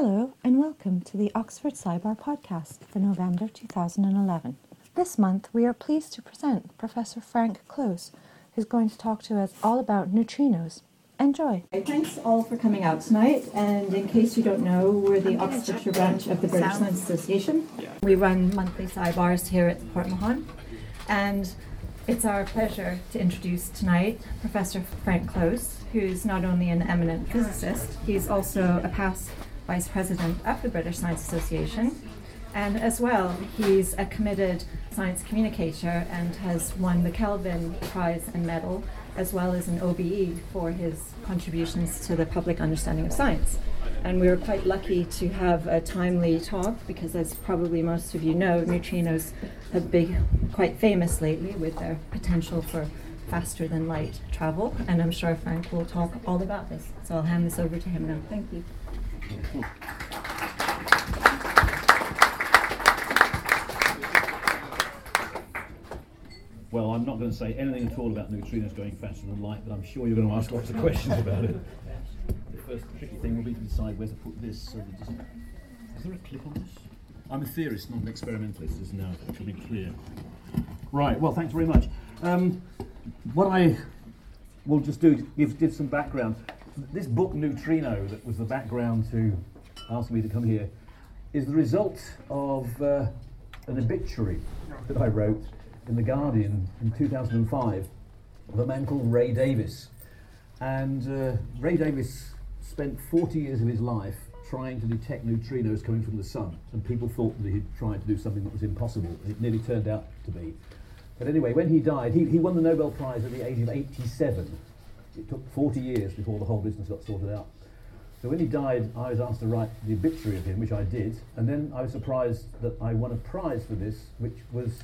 Hello, and welcome to the Oxford SciBar podcast for November 2011. This month, we are pleased to present Professor Frank Close, who's going to talk to us all about neutrinos. Enjoy. Thanks all for coming out tonight. And in case you don't know, we're the Oxfordshire branch of the British Science Association. We run monthly SciBars here at Port Mahon. And it's our pleasure to introduce tonight Professor Frank Close, who's not only an eminent physicist, he's also a past Vice President of the British Science Association. And as well, he's a committed science communicator and has won the Kelvin Prize and Medal, as well as an OBE for his contributions to the public understanding of science. And we were quite lucky to have a timely talk because, as probably most of you know, neutrinos have been quite famous lately with their potential for faster than light travel. And I'm sure Frank will talk all about this. So I'll hand this over to him now. Thank you. Well, I'm not going to say anything at all about neutrinos going faster than light, but I'm sure you're going to ask lots of questions about it. The first tricky thing will be to decide where to put this. So that doesn't- is there a clip on this? I'm a theorist, not an experimentalist, as now it should clear. Right, well, thanks very much. Um, what I will just do is give, give some background. This book, Neutrino, that was the background to ask me to come here, is the result of uh, an obituary that I wrote in The Guardian in 2005 of a man called Ray Davis. And uh, Ray Davis spent 40 years of his life trying to detect neutrinos coming from the sun, and people thought that he'd tried to do something that was impossible. It nearly turned out to be. But anyway, when he died, he, he won the Nobel Prize at the age of 87. It took 40 years before the whole business got sorted out. So when he died, I was asked to write the obituary of him, which I did, and then I was surprised that I won a prize for this, which was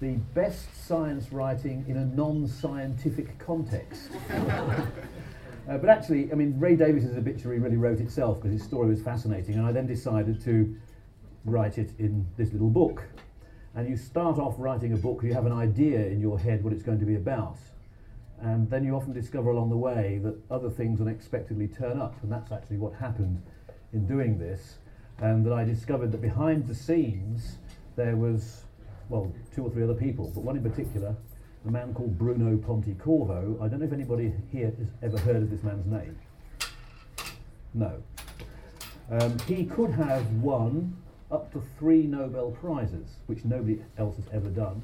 the best science writing in a non-scientific context. Uh, but actually, I mean, Ray Davis's obituary really wrote itself because his story was fascinating, and I then decided to write it in this little book. And you start off writing a book, you have an idea in your head what it's going to be about. And then you often discover along the way that other things unexpectedly turn up, and that's actually what happened in doing this. And that I discovered that behind the scenes there was, well, two or three other people, but one in particular, a man called Bruno Pontecorvo. I don't know if anybody here has ever heard of this man's name. No. Um, he could have won up to three Nobel Prizes, which nobody else has ever done.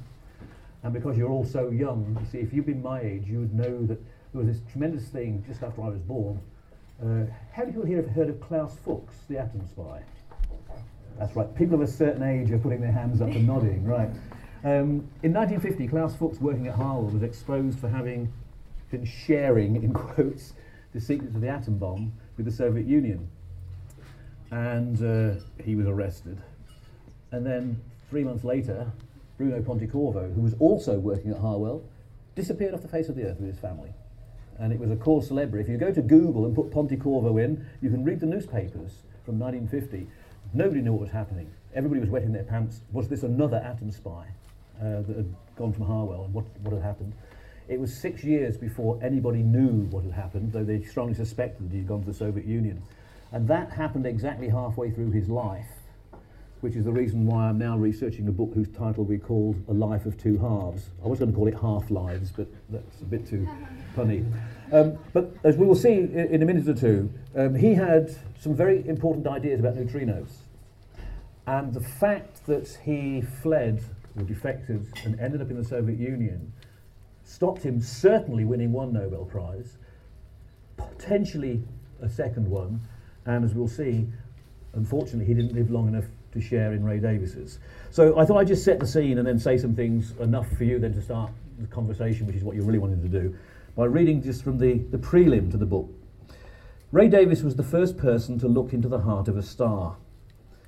And because you're all so young, you see, if you've been my age, you would know that there was this tremendous thing just after I was born. Uh, how many people here have heard of Klaus Fuchs, the atom spy? That's right. People of a certain age are putting their hands up and nodding, right. Um, in 1950, Klaus Fuchs, working at Harwell, was exposed for having been sharing, in quotes, the secrets of the atom bomb with the Soviet Union. And uh, he was arrested. And then, three months later, Bruno Pontecorvo, who was also working at Harwell, disappeared off the face of the earth with his family. And it was a cause celebre. If you go to Google and put Pontecorvo in, you can read the newspapers from 1950. Nobody knew what was happening. Everybody was wetting their pants. Was this another atom spy uh, that had gone from Harwell and what, what had happened? It was six years before anybody knew what had happened, though they strongly suspected that he'd gone to the Soviet Union. And that happened exactly halfway through his life, which is the reason why I'm now researching a book whose title we called A Life of Two Halves. I was going to call it Half Lives, but that's a bit too funny. Um, but as we will see in, in a minute or two, um, he had some very important ideas about neutrinos. And the fact that he fled or defected and ended up in the Soviet Union stopped him certainly winning one Nobel Prize, potentially a second one, and as we'll see, unfortunately, he didn't live long enough to share in Ray Davis's. So I thought I'd just set the scene and then say some things enough for you then to start the conversation, which is what you really wanted to do, by reading just from the, the prelim to the book. Ray Davis was the first person to look into the heart of a star.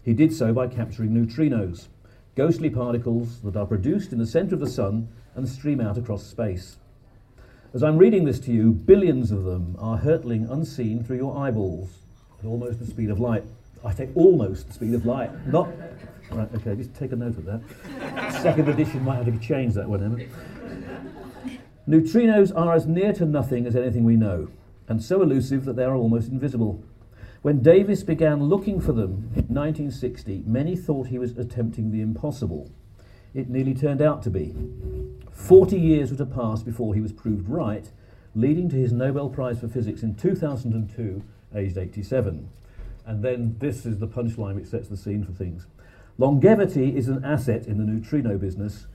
He did so by capturing neutrinos, ghostly particles that are produced in the centre of the sun and stream out across space. As I'm reading this to you, billions of them are hurtling unseen through your eyeballs at almost the speed of light. I say almost the speed of light, not. Right, okay, just take a note of that. Second edition might have to change that one, Emma. Neutrinos are as near to nothing as anything we know, and so elusive that they are almost invisible. When Davis began looking for them in 1960, many thought he was attempting the impossible. It nearly turned out to be. Forty years would have passed before he was proved right, leading to his Nobel Prize for Physics in 2002, aged 87. And then this is the punchline which sets the scene for things. Longevity is an asset in the neutrino business.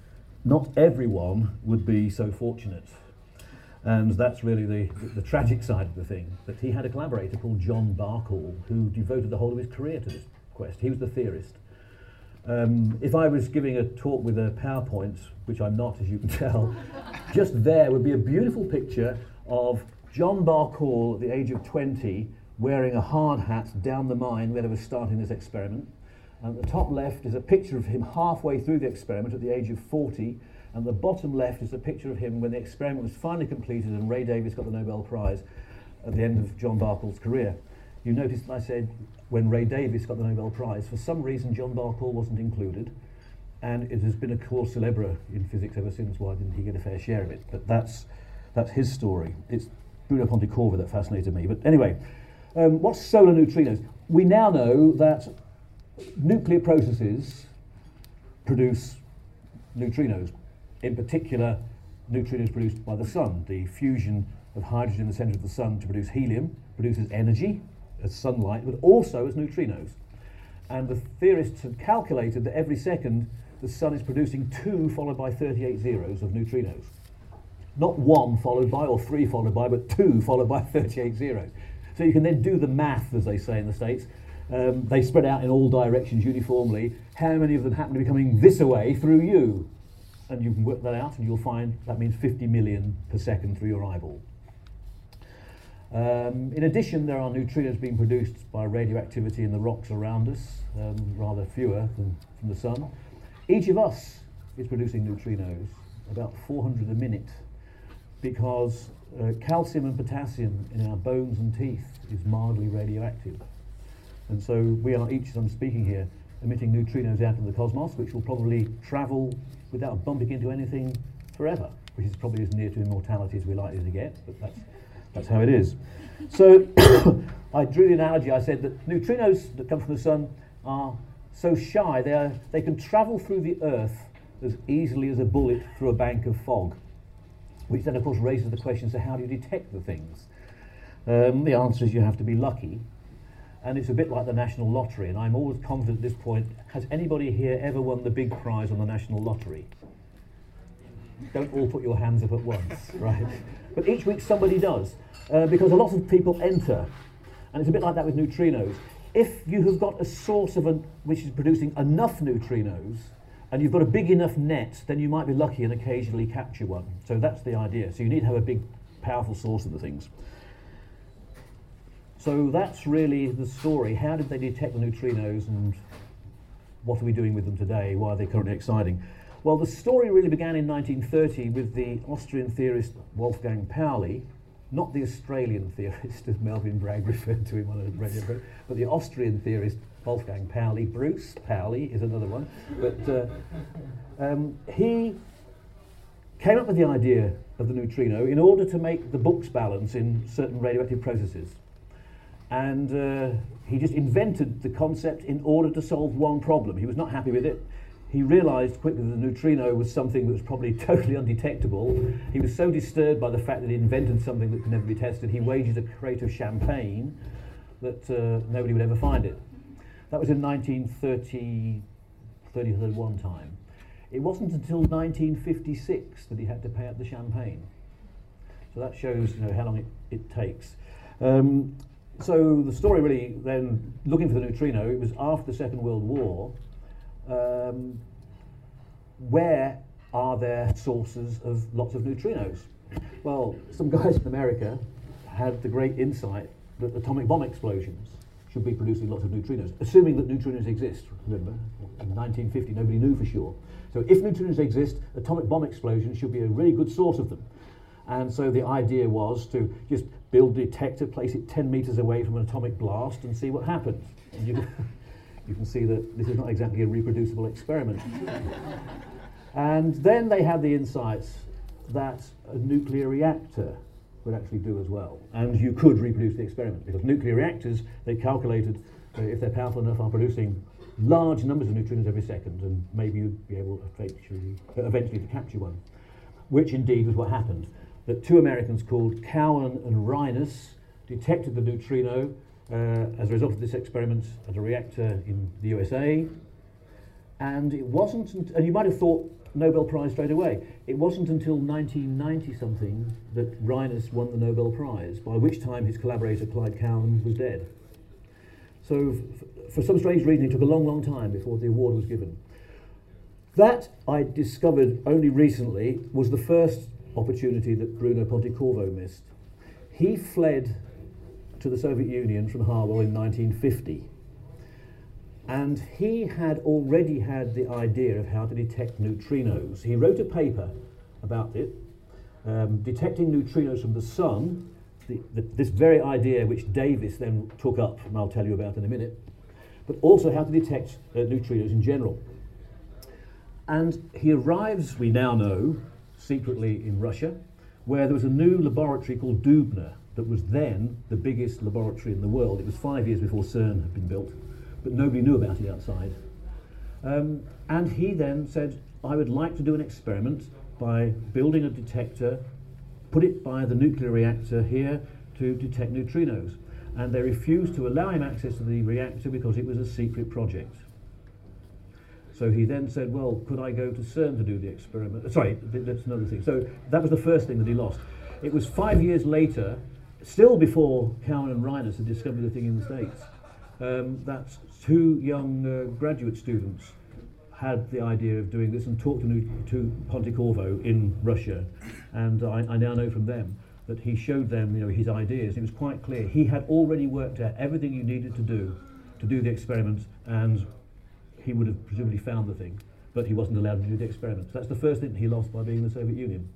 Not everyone would be so fortunate. And that's really the, the, tragic side of the thing. That he had a collaborator called John Bahcall who devoted the whole of his career to this quest. He was the theorist. Um, if I was giving a talk with a PowerPoint, which I'm not, as you can tell, just there would be a beautiful picture of John Bahcall at the age of 20 wearing a hard hat down the mine where they were starting this experiment. And the top left is a picture of him halfway through the experiment at the age of 40 and the bottom left is a picture of him when the experiment was finally completed and Ray Davis got the Nobel Prize at the end of John Bahcall's career. You notice that I said when Ray Davis got the Nobel Prize, for some reason John Bahcall wasn't included, and it has been a cause célèbre in physics ever since. Why didn't he get a fair share of it? But that's, that's his story. It's Bruno Pontecorvo that fascinated me. But anyway, um, what's solar neutrinos? We now know that nuclear processes produce neutrinos, in particular, neutrinos produced by the sun. The fusion of hydrogen in the center of the sun to produce helium produces energy as sunlight, but also as neutrinos. And the theorists have calculated that every second the sun is producing two followed by 38 zeros of neutrinos. Not one followed by or three followed by, but two followed by 38 zeros. So you can then do the math, as they say in the States. Um, they spread out in all directions uniformly. How many of them happen to be coming this way through you? and you can work that out and you'll find that means 50 million per second through your eyeball. Um, in addition, there are neutrinos being produced by radioactivity in the rocks around us, um, rather fewer than from the sun. Each of us is producing neutrinos, about 400 a minute, because uh, calcium and potassium in our bones and teeth is mildly radioactive. And so we are each, as I'm speaking here, emitting neutrinos out into the cosmos, which will probably travel without bumping into anything forever, which is probably as near to immortality as we're likely to get, but that's, that's how it is. So I drew the analogy, I said that neutrinos that come from the sun are so shy, they, are, they can travel through the Earth as easily as a bullet through a bank of fog, which then, of course, raises the question so, how do you detect the things? Um, the answer is you have to be lucky, and it's a bit like the national lottery. And I'm always confident at this point has anybody here ever won the big prize on the national lottery? Don't all put your hands up at once, right? But each week somebody does, uh, because a lot of people enter. And it's a bit like that with neutrinos. If you have got a source of an, which is producing enough neutrinos, and you've got a big enough net, then you might be lucky and occasionally capture one. So that's the idea. So you need to have a big, powerful source of the things. So that's really the story. How did they detect the neutrinos and what are we doing with them today? Why are they currently exciting? Well, the story really began in 1930 with the Austrian theorist Wolfgang Pauli, not the Australian theorist, as Melvin Bragg referred to him on a radio, but the Austrian theorist Wolfgang Pauli. Bruce Pauli is another one. But uh, um, he came up with the idea of the neutrino in order to make the books balance in certain radioactive processes and uh, he just invented the concept in order to solve one problem. He was not happy with it. He realized quickly that the neutrino was something that was probably totally undetectable. He was so disturbed by the fact that he invented something that could never be tested, he waged a crate of champagne that uh, nobody would ever find it. That was in 1930, 30, 31 time. It wasn't until 1956 that he had to pay up the champagne. So that shows you know, how long it, it takes. Um, so the story really then, looking for the neutrino, it was after the Second World War. Um, where are there sources of lots of neutrinos? Well, some guys in America had the great insight that atomic bomb explosions should be producing lots of neutrinos, assuming that neutrinos exist. Remember, in 1950, nobody knew for sure. So if neutrinos exist, atomic bomb explosions should be a really good source of them. And so the idea was to just build a detector, place it 10 meters away from an atomic blast, and see what happens. You, can see that this is not exactly a reproducible experiment. and then they had the insights that a nuclear reactor would actually do as well. And you could reproduce the experiment because nuclear reactors, they calculated uh, if they're powerful enough, are producing large numbers of neutrinos every second, and maybe you'd be able eventually, eventually to capture one, which indeed was what happened. That two Americans called Cowan and Reines detected the neutrino Uh, as a result of this experiment at a reactor in the USA, and it wasn't, and you might have thought Nobel Prize straight away. It wasn't until 1990 something that Reines won the Nobel Prize, by which time his collaborator Clyde Cowan was dead. So, for some strange reason, it took a long, long time before the award was given. That I discovered only recently was the first opportunity that Bruno Pontecorvo missed. He fled to the Soviet Union from Harwell in 1950 and he had already had the idea of how to detect neutrinos. He wrote a paper about it, um, detecting neutrinos from the sun, the, the, this very idea which Davis then took up, and I'll tell you about in a minute, but also how to detect uh, neutrinos in general. And he arrives, we now know, secretly in Russia, where there was a new laboratory called Dubna that was then the biggest laboratory in the world. It was five years before CERN had been built but nobody knew about it outside. Um, and he then said, I would like to do an experiment by building a detector, put it by the nuclear reactor here to detect neutrinos. And they refused to allow him access to the reactor because it was a secret project. So he then said, Well, could I go to CERN to do the experiment? Sorry, that's another thing. So that was the first thing that he lost. It was five years later, still before Cowan and Reines had discovered the thing in the States, um, that two young uh, graduate students had the idea of doing this and talked to, to Pontecorvo in Russia. And I, I now know from them that he showed them you know, his ideas. It was quite clear. He had already worked out everything you needed to do to do the experiment, and he would have presumably found the thing, but he wasn't allowed to do the experiment. So that's the first thing he lost by being in the Soviet Union.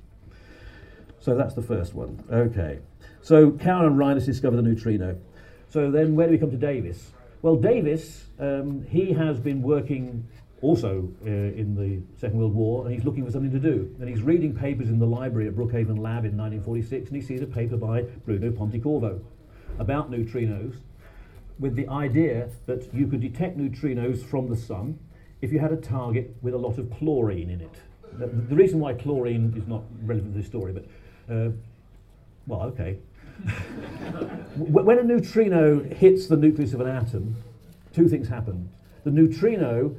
So that's the first one. Okay. So Cowan and Reines discovered the neutrino. So then where do we come to Davis? Well, Davis, um, he has been working also uh, in the Second World War, and he's looking for something to do. And he's reading papers in the library at Brookhaven Lab in 1946, and he sees a paper by Bruno Pontecorvo about neutrinos, with the idea that you could detect neutrinos from the sun if you had a target with a lot of chlorine in it. The, the reason why chlorine is not relevant to this story, but uh, well, okay, when a neutrino hits the nucleus of an atom, two things happen. The neutrino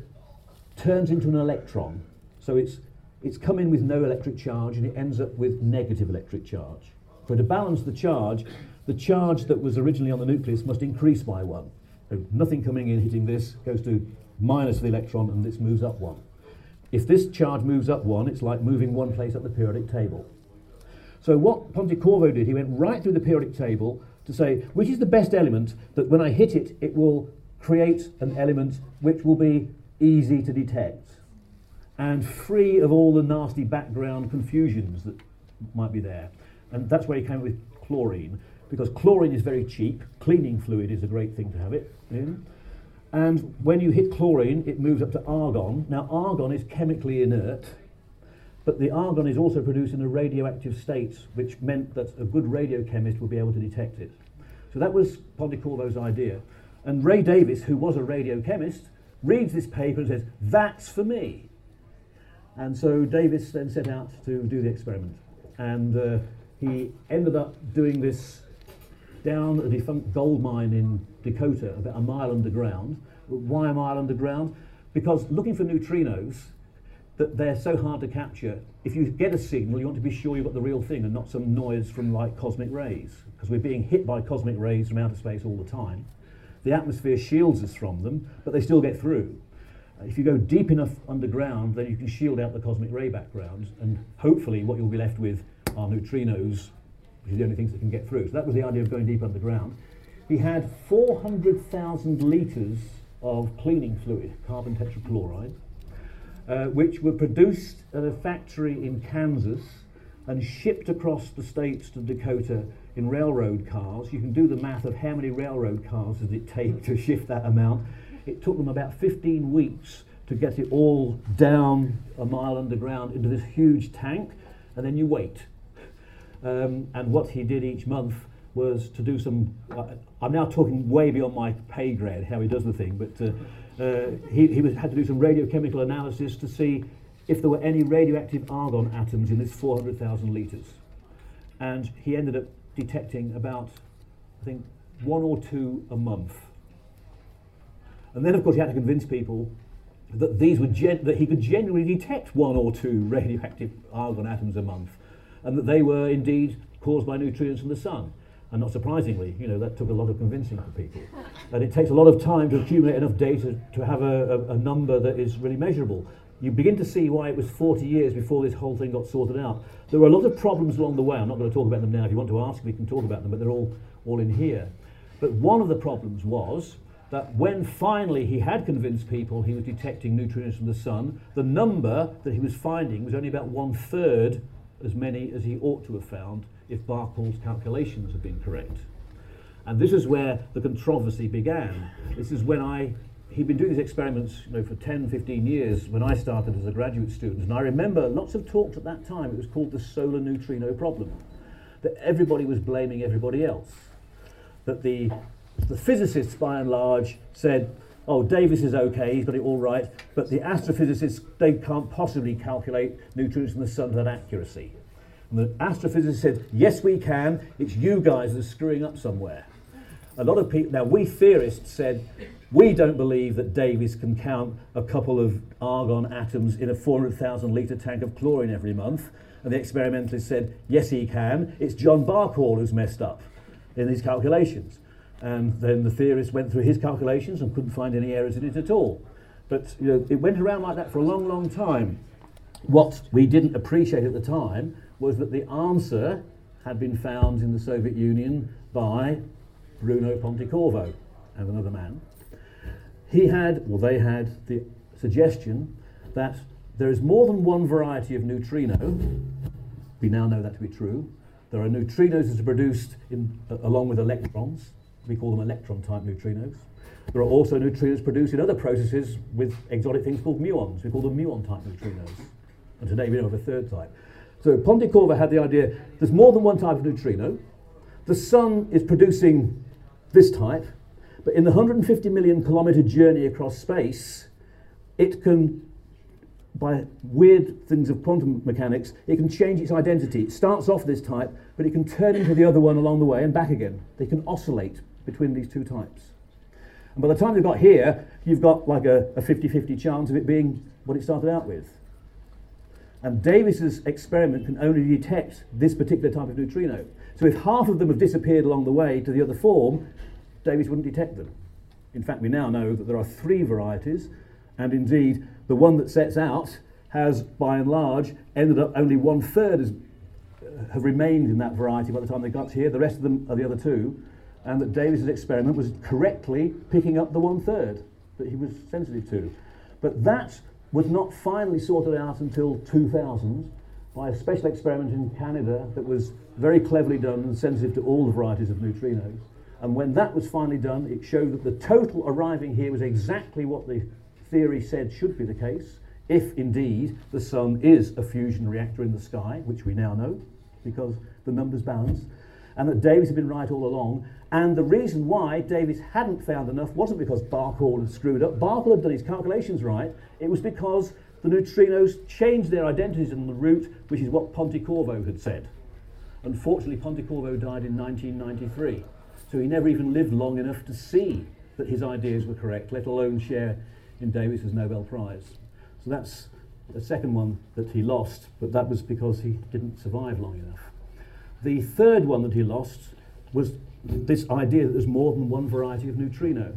turns into an electron. So it's, it's come in with no electric charge and it ends up with negative electric charge. So to balance the charge, the charge that was originally on the nucleus must increase by one. So nothing coming in hitting this goes to minus the electron and this moves up one. If this charge moves up one, it's like moving one place up the periodic table. So what Pontecorvo did, he went right through the periodic table to say which is the best element that when I hit it, it will create an element which will be easy to detect and free of all the nasty background confusions that might be there. And that's where he came with chlorine, because chlorine is very cheap. Cleaning fluid is a great thing to have it in. And when you hit chlorine, it moves up to argon. Now, argon is chemically inert, but the argon is also produced in a radioactive state, which meant that a good radiochemist would be able to detect it. So that was Pontecorvo's idea. And Ray Davis, who was a radiochemist, reads this paper and says, That's for me. And so Davis then set out to do the experiment. And uh, he ended up doing this down a defunct gold mine in Dakota, about a mile underground. Why a mile underground? Because looking for neutrinos that they're so hard to capture. If you get a signal, you want to be sure you've got the real thing and not some noise from like cosmic rays, because we're being hit by cosmic rays from outer space all the time. The atmosphere shields us from them, but they still get through. If you go deep enough underground, then you can shield out the cosmic ray background, and hopefully what you'll be left with are neutrinos, which are the only things that can get through. So that was the idea of going deep underground. He had 400,000 litres of cleaning fluid, carbon tetrachloride, uh, which were produced at a factory in Kansas and shipped across the states to Dakota in railroad cars. You can do the math of how many railroad cars does it take to shift that amount. It took them about 15 weeks to get it all down a mile underground into this huge tank, and then you wait. Um, and what he did each month was to do some. Uh, I'm now talking way beyond my pay grade how he does the thing, but uh, uh, he, he was, had to do some radiochemical analysis to see if there were any radioactive argon atoms in this 400,000 litres. And he ended up detecting about, I think, one or two a month. And then, of course, he had to convince people that these were that he could genuinely detect one or two radioactive argon atoms a month, and that they were indeed caused by neutrinos from the sun. And not surprisingly, you know, that took a lot of convincing for people. And it takes a lot of time to accumulate enough data to have a, a, a number that is really measurable. You begin to see why it was 40 years before this whole thing got sorted out. There were a lot of problems along the way. I'm not going to talk about them now. If you want to ask, we can talk about them, but they're all, all in here. But one of the problems was that when finally he had convinced people he was detecting neutrinos from the sun, the number that he was finding was only about one third as many as he ought to have found if Bahcall's calculations had been correct. And this is where the controversy began. This is when I, he'd been doing these experiments you know, for 10, 15 years when I started as a graduate student. And I remember lots of talks at that time. It was called the solar neutrino problem, that everybody was blaming everybody else. That the, the physicists, by and large, said, oh, Davis is okay, he's got it all right, but the astrophysicists, they can't possibly calculate neutrinos from the sun that accuracy. And the astrophysicist said, yes, we can. It's you guys that are screwing up somewhere. A lot of people, now we theorists said, we don't believe that Davis can count a couple of argon atoms in a 400,000 litre tank of chlorine every month. And the experimentalist said, yes, he can. It's John Bahcall who's messed up in these calculations. And then the theorist went through his calculations and couldn't find any errors in it at all. But you know, it went around like that for a long, long time. What we didn't appreciate at the time was that the answer had been found in the Soviet Union by Bruno Pontecorvo and another man. He had, well, they had the suggestion that there is more than one variety of neutrino. We now know that to be true. There are neutrinos that are produced in, uh, along with electrons. We call them electron type neutrinos. There are also neutrinos produced in other processes with exotic things called muons. We call them muon type neutrinos. And today we know of a third type. So Pontecorvo had the idea there's more than one type of neutrino. The sun is producing this type, but in the 150 million kilometer journey across space, it can, by weird things of quantum mechanics, it can change its identity. It starts off this type, but it can turn into the other one along the way and back again. They can oscillate between these two types. And by the time they've got here, you've got like a 50 50 chance of it being what it started out with. And Davis's experiment can only detect this particular type of neutrino. So if half of them have disappeared along the way to the other form, Davis wouldn't detect them. In fact, we now know that there are three varieties, and indeed, the one that sets out has, by and large, ended up only one third uh, have remained in that variety by the time they got here. The rest of them are the other two, and that Davis's experiment was correctly picking up the one third that he was sensitive to. But that was not finally sorted out until 2000 by a special experiment in Canada that was very cleverly done and sensitive to all the varieties of neutrinos. And when that was finally done, it showed that the total arriving here was exactly what the theory said should be the case, if indeed the sun is a fusion reactor in the sky, which we now know because the numbers balance, and that Davis had been right all along. And the reason why Davis hadn't found enough wasn't because Bahcall had screwed up. Bahcall had done his calculations right. It was because the neutrinos changed their identities on the route, which is what Pontecorvo had said. Unfortunately, Pontecorvo died in 1993, so he never even lived long enough to see that his ideas were correct, let alone share in Davis's Nobel Prize. So that's the second one that he lost, but that was because he didn't survive long enough. The third one that he lost was this idea that there's more than one variety of neutrino.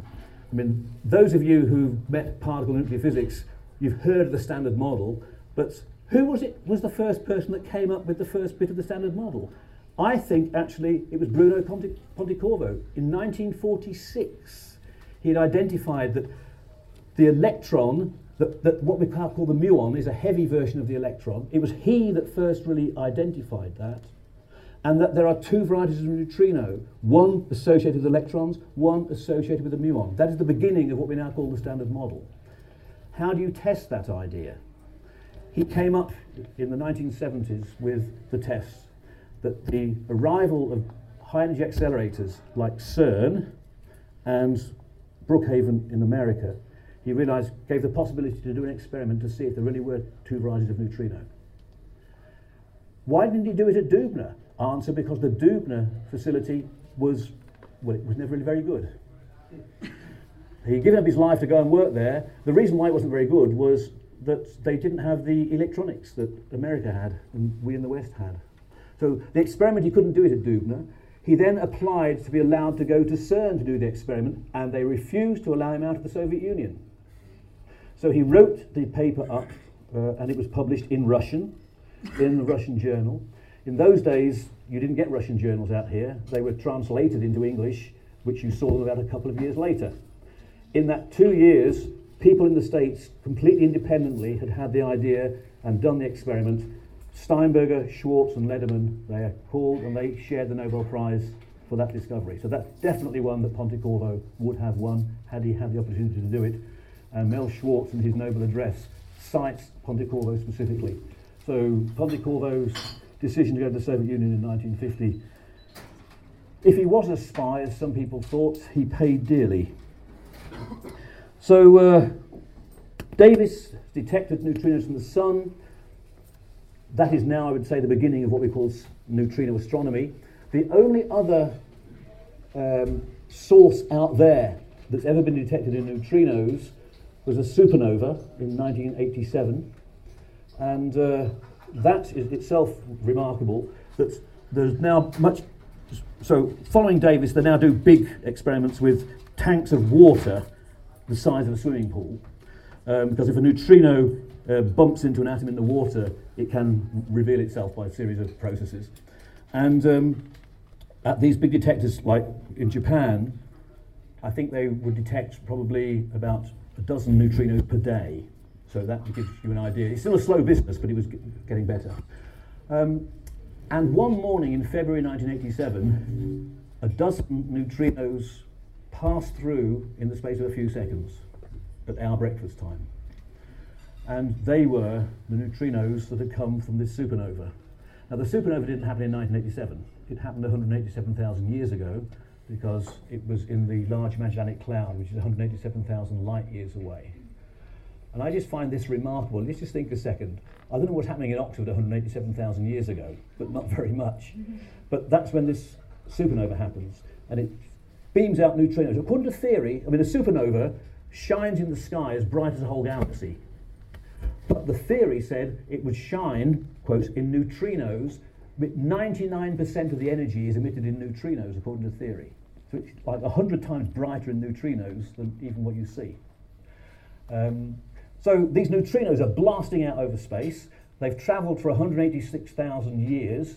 I mean, those of you who've met particle nuclear physics, you've heard of the standard model, but who was it was the first person that came up with the first bit of the standard model? I think actually it was Bruno Ponte, Pontecorvo. In 1946, he had identified that the electron, that, that what we call the muon, is a heavy version of the electron. It was he that first really identified that and that there are two varieties of neutrino, one associated with electrons, one associated with a muon. That is the beginning of what we now call the standard model. How do you test that idea? He came up in the 1970s with the tests. that the arrival of high energy accelerators like CERN and Brookhaven in America, he realized gave the possibility to do an experiment to see if there really were two varieties of neutrino. Why didn't he do it at Dubna? Answer because the Dubna facility was, well, it was never really very good. He'd given up his life to go and work there. The reason why it wasn't very good was that they didn't have the electronics that America had and we in the West had. So the experiment, he couldn't do it at Dubna. He then applied to be allowed to go to CERN to do the experiment, and they refused to allow him out of the Soviet Union. So he wrote the paper up, uh, and it was published in Russian, in the Russian journal. In those days, you didn't get Russian journals out here. They were translated into English, which you saw about a couple of years later. In that two years, people in the States, completely independently, had had the idea and done the experiment. Steinberger, Schwartz, and Lederman, they are called and they shared the Nobel Prize for that discovery. So that's definitely one that Pontecorvo would have won had he had the opportunity to do it. And Mel Schwartz, in his Nobel address, cites Pontecorvo specifically. So Pontecorvo's decision to go to the Soviet Union in 1950, if he was a spy, as some people thought, he paid dearly. So uh, Davis detected neutrinos from the sun. That is now, I would say, the beginning of what we call neutrino astronomy. The only other um, source out there that's ever been detected in neutrinos was a supernova in 1987. And uh, that is itself remarkable that there's now much. So, following Davis, they now do big experiments with tanks of water the size of a swimming pool. Um, because if a neutrino uh, bumps into an atom in the water, it can reveal itself by a series of processes. And um, at these big detectors, like in Japan, I think they would detect probably about a dozen neutrinos per day. So that gives you an idea. It's still a slow business, but it was getting better. Um, and one morning in February 1987, a dozen neutrinos passed through in the space of a few seconds at our breakfast time. And they were the neutrinos that had come from this supernova. Now, the supernova didn't happen in 1987. It happened 187,000 years ago because it was in the Large Magellanic Cloud, which is 187,000 light years away. And I just find this remarkable. Let's just think a second. I don't know what's happening in Oxford 187,000 years ago, but not very much. But that's when this supernova happens, and it beams out neutrinos. According to theory, I mean, a supernova shines in the sky as bright as a whole galaxy. But the theory said it would shine, quote, in neutrinos. but 99% of the energy is emitted in neutrinos, according to theory. So it's like 100 times brighter in neutrinos than even what you see. Um, so these neutrinos are blasting out over space. They've travelled for 186,000 years,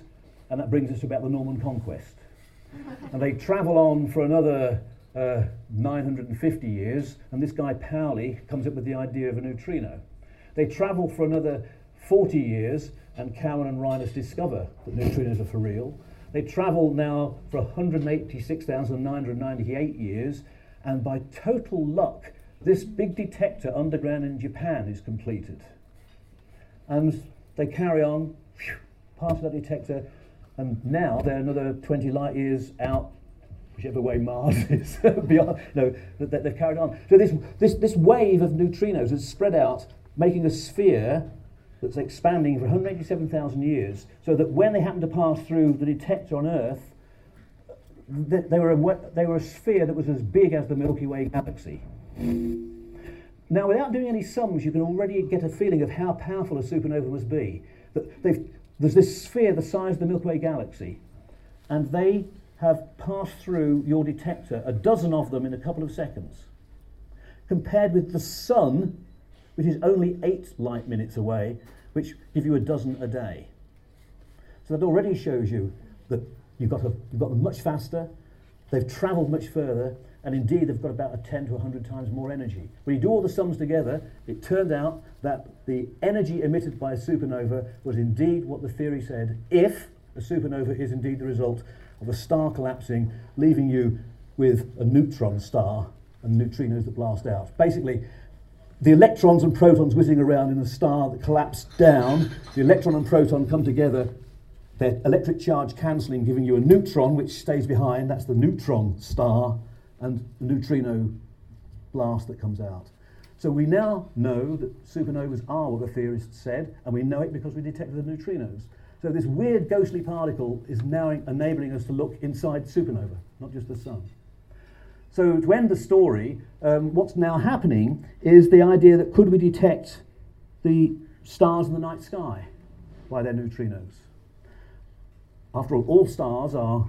and that brings us to about the Norman Conquest. and they travel on for another uh, 950 years, and this guy Pauli comes up with the idea of a neutrino. They travel for another 40 years, and Cowan and Reines discover that neutrinos are for real. They travel now for 186,998 years, and by total luck, this big detector underground in Japan is completed. And they carry on, whew, past that detector, and now they're another 20 light years out, whichever way Mars is beyond. No, that they've carried on. So this, this, this wave of neutrinos has spread out, making a sphere that's expanding for 187,000 years, so that when they happen to pass through the detector on Earth, they were, a, they were a sphere that was as big as the Milky Way galaxy. Now, without doing any sums, you can already get a feeling of how powerful a supernova must be. There's this sphere the size of the Milky Way galaxy, and they have passed through your detector, a dozen of them in a couple of seconds, compared with the sun, which is only eight light minutes away, which give you a dozen a day. So that already shows you that you've got, a, you've got them much faster, they've travelled much further, and indeed they've got about a 10 to 100 times more energy. When you do all the sums together, it turned out that the energy emitted by a supernova was indeed what the theory said, if a supernova is indeed the result of a star collapsing, leaving you with a neutron star and neutrinos that blast out. Basically, the electrons and protons whizzing around in a star that collapsed down, the electron and proton come together they're electric charge cancelling, giving you a neutron which stays behind. That's the neutron star, and the neutrino blast that comes out. So we now know that supernovas are what the theorists said, and we know it because we detected the neutrinos. So this weird ghostly particle is now enabling us to look inside supernova, not just the sun. So to end the story, um, what's now happening is the idea that could we detect the stars in the night sky by their neutrinos? After all, all stars are,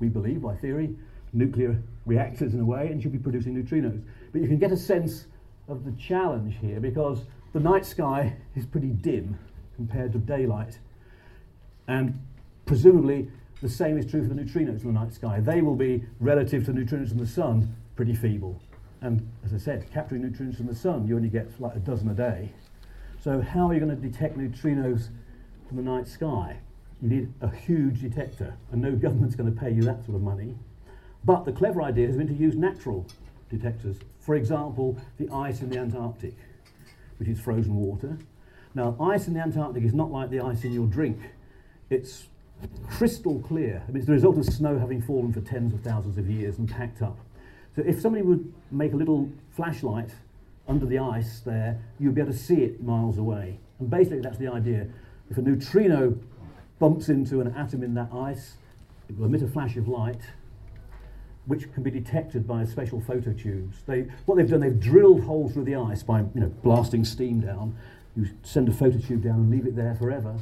we believe by theory, nuclear reactors in a way and should be producing neutrinos. But you can get a sense of the challenge here because the night sky is pretty dim compared to daylight. And presumably the same is true for the neutrinos in the night sky. They will be, relative to neutrinos from the sun, pretty feeble. And as I said, capturing neutrinos from the sun, you only get like a dozen a day. So how are you going to detect neutrinos from the night sky? You need a huge detector, and no government's going to pay you that sort of money. But the clever idea has been to use natural detectors. For example, the ice in the Antarctic, which is frozen water. Now, ice in the Antarctic is not like the ice in your drink. It's crystal clear. I mean, it's the result of snow having fallen for tens of thousands of years and packed up. So if somebody would make a little flashlight under the ice there, you'd be able to see it miles away. And basically that's the idea. If a neutrino bumps into an atom in that ice, it will emit a flash of light, which can be detected by special phototubes. They, what they've done, they've drilled holes through the ice by you know, blasting steam down. You send a phototube down and leave it there forever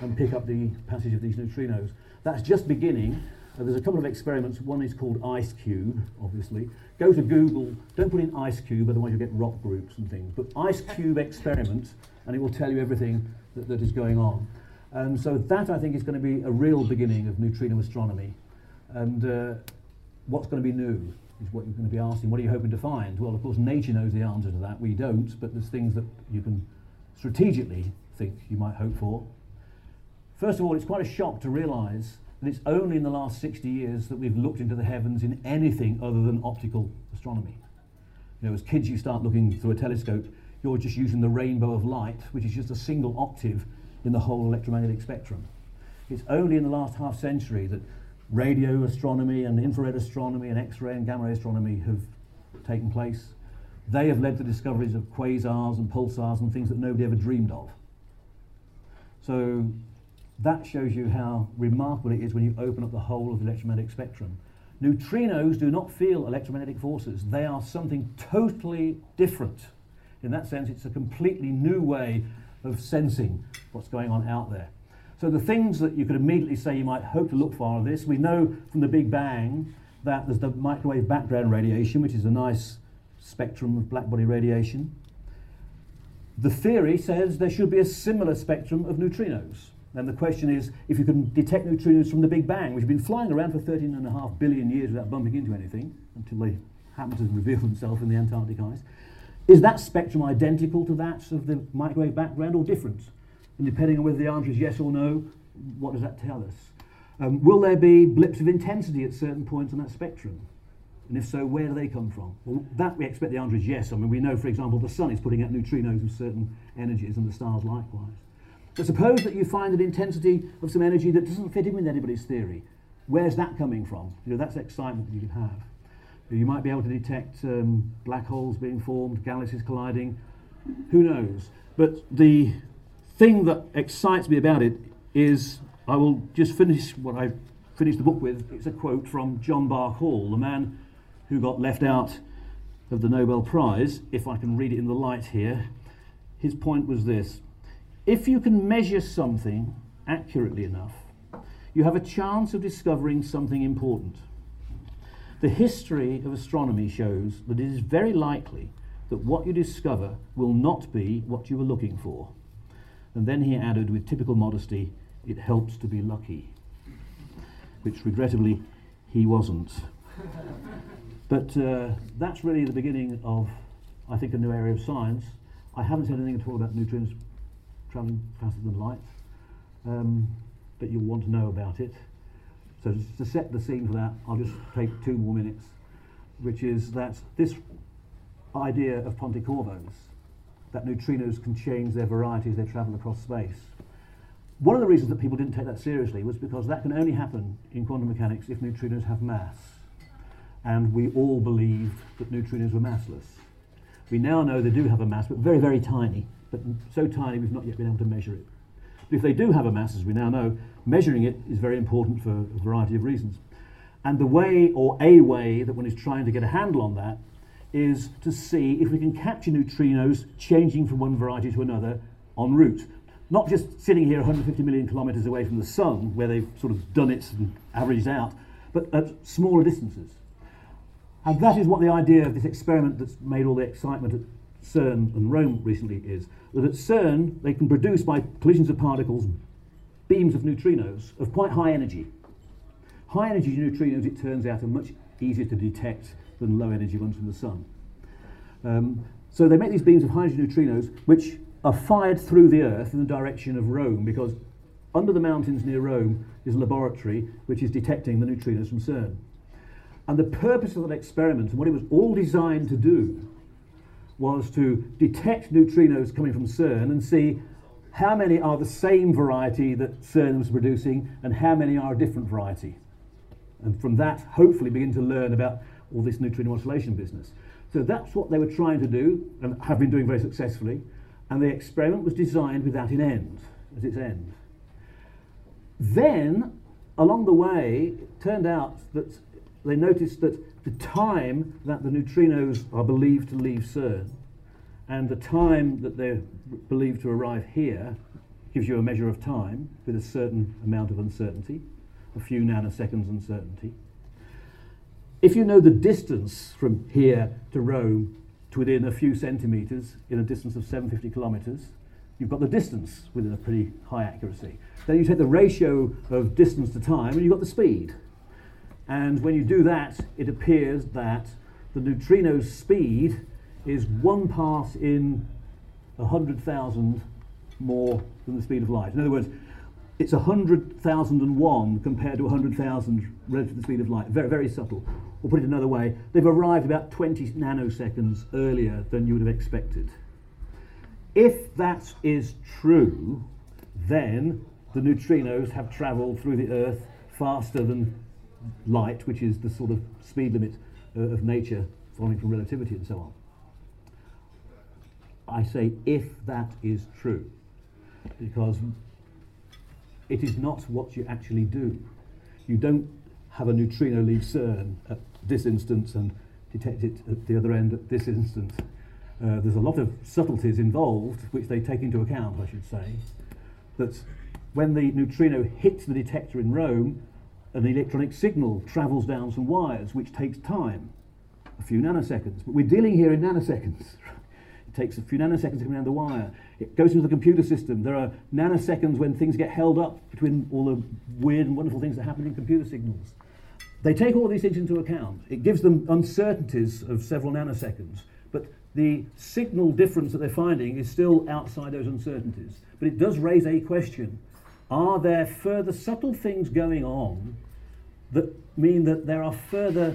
and pick up the passage of these neutrinos. That's just beginning. Uh, there's a couple of experiments. One is called IceCube, obviously. Go to Google. Don't put in IceCube, otherwise you'll get rock groups and things. But IceCube experiment, and it will tell you everything that, that is going on. And so that, I think, is going to be a real beginning of neutrino astronomy. And uh, what's going to be new is what you're going to be asking. What are you hoping to find? Well, of course, nature knows the answer to that. We don't, but there's things that you can strategically think you might hope for. First of all, it's quite a shock to realise that it's only in the last 60 years that we've looked into the heavens in anything other than optical astronomy. You know, as kids, you start looking through a telescope, you're just using the rainbow of light, which is just a single octave in the whole electromagnetic spectrum. It's only in the last half century that radio astronomy and infrared astronomy and X-ray and gamma ray astronomy have taken place. They have led to discoveries of quasars and pulsars and things that nobody ever dreamed of. So that shows you how remarkable it is when you open up the whole of the electromagnetic spectrum. Neutrinos do not feel electromagnetic forces. They are something totally different. In that sense, it's a completely new way of sensing what's going on out there. So the things that you could immediately say you might hope to look for are this. We know from the Big Bang that there's the microwave background radiation, which is a nice spectrum of blackbody radiation. The theory says there should be a similar spectrum of neutrinos. And the question is if you can detect neutrinos from the Big Bang, which have been flying around for 13 and a half billion years without bumping into anything until they happen to reveal themselves in the Antarctic ice, is that spectrum identical to that of the microwave background or different? And depending on whether the answer is yes or no, what does that tell us? Um, will there be blips of intensity at certain points on that spectrum? And if so, where do they come from? Well, that we expect the answer is yes. I mean, we know, for example, the sun is putting out neutrinos of certain energies and the stars likewise. But suppose that you find an intensity of some energy that doesn't fit in with anybody's theory. Where's that coming from? You know, that's excitement that you can have. You might be able to detect um, black holes being formed, galaxies colliding. Who knows? But the thing that excites me about it is I will just finish what I finished the book with. It's a quote from John Bahcall, the man who got left out of the Nobel Prize. If I can read it in the light here, his point was this if you can measure something accurately enough, you have a chance of discovering something important. The history of astronomy shows that it is very likely that what you discover will not be what you were looking for. And then he added, with typical modesty, it helps to be lucky, which regrettably he wasn't. but uh, that's really the beginning of, I think, a new area of science. I haven't said anything at all about neutrinos travelling faster than light, um, but you'll want to know about it. So to set the scene for that, I'll just take two more minutes, which is that this idea of Pontecorvo's, that neutrinos can change their variety as they travel across space. one of the reasons that people didn't take that seriously was because that can only happen in quantum mechanics if neutrinos have mass. And we all believed that neutrinos were massless. We now know they do have a mass, but very, very tiny, but so tiny we've not yet been able to measure it. But if they do have a mass, as we now know, measuring it is very important for a variety of reasons. And the way, or a way, that one is trying to get a handle on that is to see if we can capture neutrinos changing from one variety to another en route. Not just sitting here 150 million kilometres away from the sun, where they've sort of done it and averaged out, but at smaller distances. And that is what the idea of this experiment that's made all the excitement at CERN and Rome recently is. That at CERN, they can produce by collisions of particles beams of neutrinos of quite high energy. High energy neutrinos, it turns out, are much easier to detect than low energy ones from the sun. Um, so they make these beams of hydrogen neutrinos, which are fired through the Earth in the direction of Rome, because under the mountains near Rome is a laboratory which is detecting the neutrinos from CERN. And the purpose of that experiment and what it was all designed to do was to detect neutrinos coming from CERN and see how many are the same variety that CERN was producing and how many are a different variety. And from that, hopefully, begin to learn about all this neutrino oscillation business. So that's what they were trying to do and have been doing very successfully. And the experiment was designed with that in end, as its end. Then, along the way, it turned out that they noticed that the time that the neutrinos are believed to leave CERN and the time that they're believed to arrive here gives you a measure of time with a certain amount of uncertainty, a few nanoseconds uncertainty. If you know the distance from here to Rome to within a few centimetres in a distance of 750 kilometres, you've got the distance within a pretty high accuracy. Then you take the ratio of distance to time and you've got the speed. And when you do that, it appears that the neutrino's speed is one part in 100,000 more than the speed of light. In other words, it's 100,001 compared to 100,000 relative to the speed of light. Very, very subtle. Or put it another way, they've arrived about 20 nanoseconds earlier than you would have expected. If that is true, then the neutrinos have travelled through the Earth faster than light, which is the sort of speed limit uh, of nature following from relativity and so on. I say if that is true, because it is not what you actually do. You don't have a neutrino leave CERN at this instance and detect it at the other end at this instance. Uh, there's a lot of subtleties involved, which they take into account, I should say, that when the neutrino hits the detector in Rome, an electronic signal travels down some wires, which takes time, a few nanoseconds. But we're dealing here in nanoseconds. it takes a few nanoseconds to come down the wire. It goes into the computer system. There are nanoseconds when things get held up between all the weird and wonderful things that happen in computer signals. They take all these things into account. It gives them uncertainties of several nanoseconds, but the signal difference that they're finding is still outside those uncertainties. But it does raise a question are there further subtle things going on that mean that there are further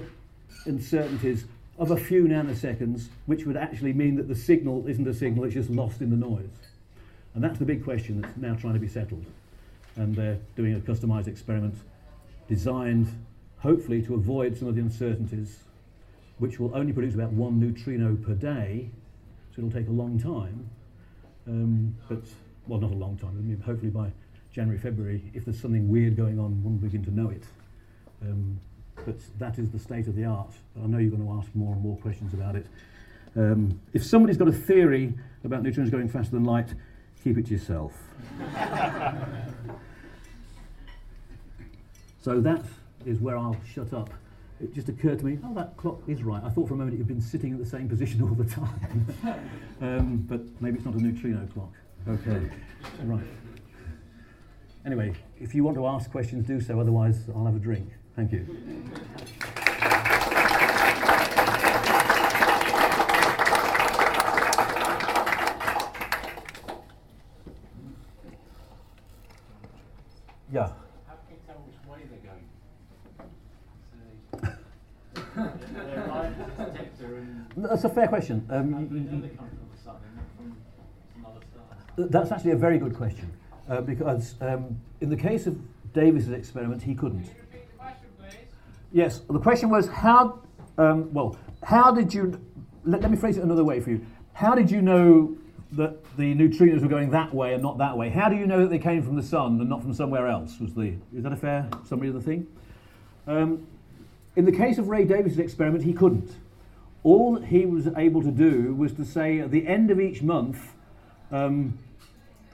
uncertainties of a few nanoseconds, which would actually mean that the signal isn't a signal, it's just lost in the noise? And that's the big question that's now trying to be settled. And they're doing a customized experiment designed, hopefully, to avoid some of the uncertainties, which will only produce about one neutrino per day, so it'll take a long time. Um, but, well, not a long time, I mean, hopefully by January, February, if there's something weird going on, one will begin to know it. Um, but that is the state of the art. I know you're going to ask more and more questions about it. Um, if somebody's got a theory about neutrinos going faster than light, keep it to yourself. so that is where I'll shut up. It just occurred to me, oh, that clock is right. I thought for a moment it had been sitting at the same position all the time. um, but maybe it's not a neutrino clock. Okay, right. Anyway, if you want to ask questions, do so. Otherwise, I'll have a drink. Thank you. Yeah. How can you tell which way they're going? So, they're right at the detector and That's a fair question. Um, how y- do they y- know they come from the sun and not from some other star? That's actually a very good question. uh, because um, in the case of Davis's experiment, he couldn't. Yes, the question was how, um, well, how did you, let, let me phrase it another way for you. How did you know that the neutrinos were going that way and not that way? How do you know that they came from the sun and not from somewhere else? Was the, is that a fair summary of the thing? Um, in the case of Ray Davis's experiment, he couldn't. All that he was able to do was to say at the end of each month, um,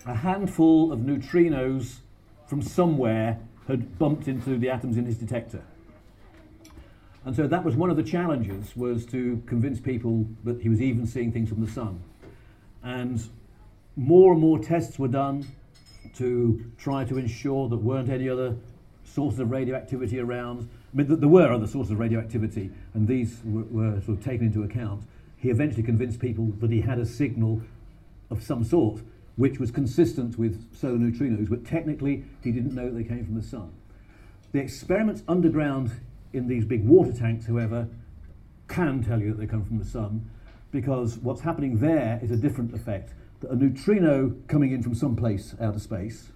a handful of neutrinos from somewhere had bumped into the atoms in his detector. And so that was one of the challenges was to convince people that he was even seeing things from the sun. And more and more tests were done to try to ensure that weren't any other sources of radioactivity around. I mean, there were other sources of radioactivity, and these were, were sort of taken into account. He eventually convinced people that he had a signal of some sort which was consistent with solar neutrinos, but technically he didn't know they came from the sun. The experiments underground in these big water tanks, however, can tell you that they come from the sun because what's happening there is a different effect. A neutrino coming in from some place out of space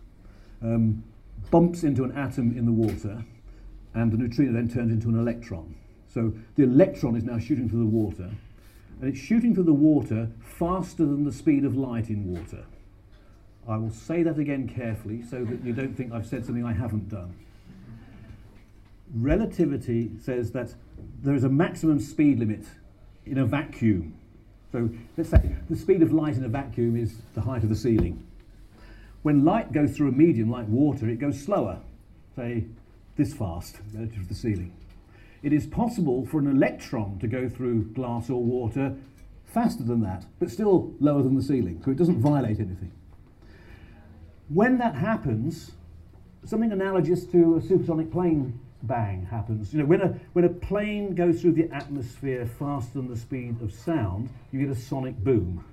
um, bumps into an atom in the water, and the neutrino then turns into an electron. So the electron is now shooting through the water, and it's shooting through the water faster than the speed of light in water. I will say that again carefully so that you don't think I've said something I haven't done. Relativity says that there is a maximum speed limit in a vacuum. So let's say the speed of light in a vacuum is the height of the ceiling. When light goes through a medium like water, it goes slower, say this fast relative to the ceiling. It is possible for an electron to go through glass or water faster than that, but still lower than the ceiling, so it doesn't violate anything. When that happens, something analogous to a supersonic plane bang happens. You know, when a, when a plane goes through the atmosphere faster than the speed of sound, you get a sonic boom.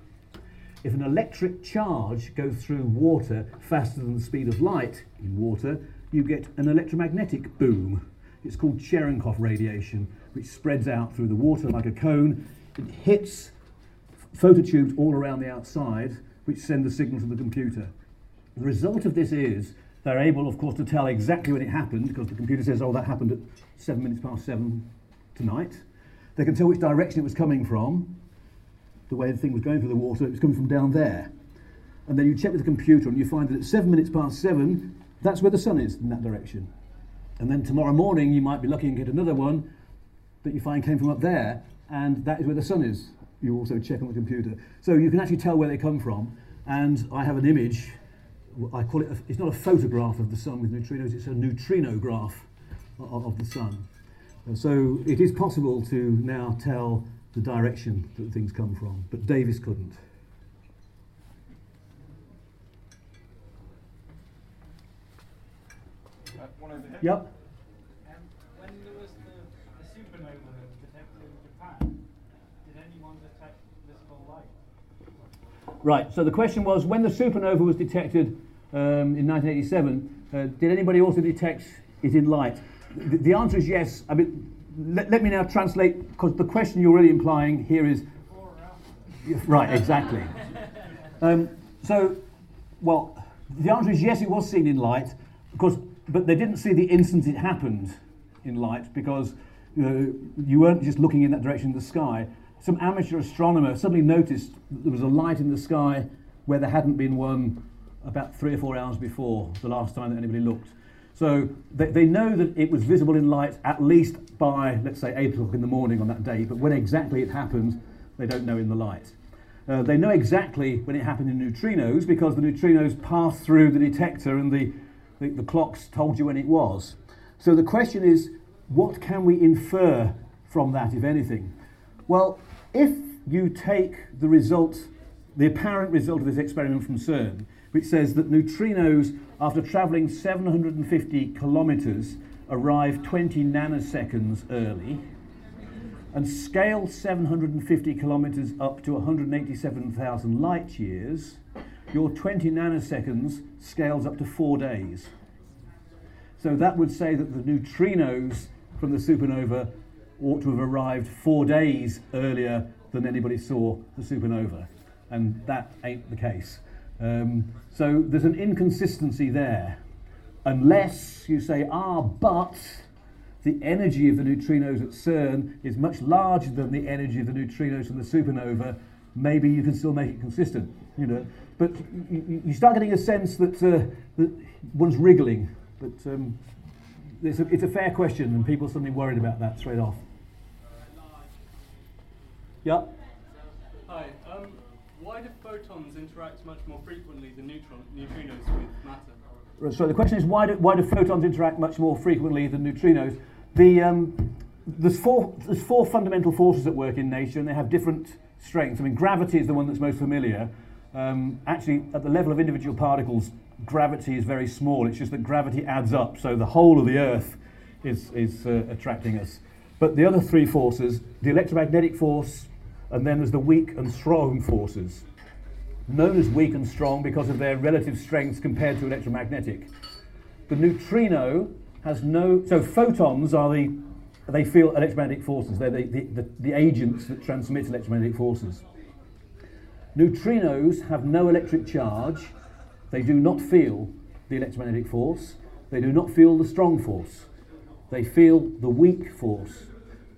If an electric charge goes through water faster than the speed of light in water, you get an electromagnetic boom. It's called Cherenkov radiation, which spreads out through the water like a cone. It hits phototubes all around the outside, which send the signal to the computer. The result of this is they're able, of course, to tell exactly when it happened because the computer says, oh, that happened at seven minutes past seven tonight. They can tell which direction it was coming from, the way the thing was going through the water, it was coming from down there. And then you check with the computer and you find that at seven minutes past seven, that's where the sun is in that direction. And then tomorrow morning, you might be lucky and get another one that you find came from up there, and that is where the sun is. You also check on the computer. So you can actually tell where they come from. And I have an image I call it, a, it's not a photograph of the sun with neutrinos, it's a neutrinograph of, of the sun. So it is possible to now tell the direction that things come from, but Davis couldn't. Yep. Um, when there was the, the supernova detected in Japan, did anyone detect visible light? Right, so the question was when the supernova was detected um, in 1987, uh, did anybody also detect it in light? The, the answer is yes. I mean, let, let me now translate, because the question you're really implying here is. Right, exactly. Um, so, well, the answer is yes, it was seen in light, because, but they didn't see the instant it happened in light because you, you weren't just looking in that direction in the sky. Some amateur astronomer suddenly noticed there was a light in the sky where there hadn't been one about three or four hours before the last time that anybody looked. So they, they know that it was visible in light at least by, let's say, 8 o'clock in the morning on that day, but when exactly it happened, they don't know in the light. Uh, they know exactly when it happened in neutrinos because the neutrinos passed through the detector and the, the, the clocks told you when it was. So the question is, what can we infer from that, if anything? Well, if you take the result, the apparent result of this experiment from CERN, which says that neutrinos, after travelling 750 kilometres, arrive 20 nanoseconds early, and scale 750 kilometres up to 187,000 light years, your 20 nanoseconds scales up to four days. So that would say that the neutrinos from the supernova ought to have arrived four days earlier than anybody saw the supernova. And that ain't the case. Um, so there's an inconsistency there. Unless you say, ah, but the energy of the neutrinos at CERN is much larger than the energy of the neutrinos from the supernova, maybe you can still make it consistent, you know. But you, you start getting a sense that, uh, that one's wriggling. But um, it's, a, it's a fair question, and people are suddenly worried about that straight off. Yeah. Hi. Um, why do photons interact much more frequently than neutron, neutrinos with matter? So the question is, why do, why do photons interact much more frequently than neutrinos? The, um, there's, four, there's four fundamental forces at work in nature, and they have different strengths. I mean, gravity is the one that's most familiar. Um, actually, at the level of individual particles, gravity is very small. It's just that gravity adds up, so the whole of the Earth is, is uh, attracting us. But the other three forces, the electromagnetic force, and then there's the weak and strong forces, known as weak and strong because of their relative strengths compared to electromagnetic. The neutrino has no, so photons are the, they feel electromagnetic forces. They're the, the, the, the agents that transmit electromagnetic forces. Neutrinos have no electric charge. They do not feel the electromagnetic force. They do not feel the strong force. They feel the weak force.